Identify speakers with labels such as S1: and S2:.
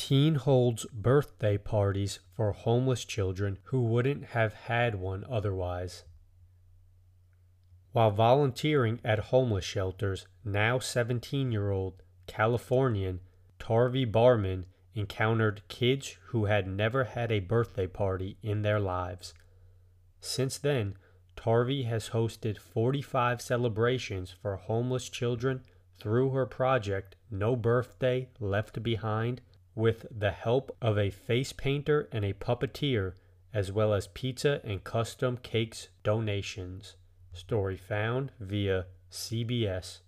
S1: Teen holds birthday parties for homeless children who wouldn't have had one otherwise. While volunteering at homeless shelters, now 17 year old Californian Tarvi Barman encountered kids who had never had a birthday party in their lives. Since then, Tarvi has hosted 45 celebrations for homeless children through her project No Birthday Left Behind with the help of a face painter and a puppeteer, as well as pizza and custom cakes donations. Story found via CBS.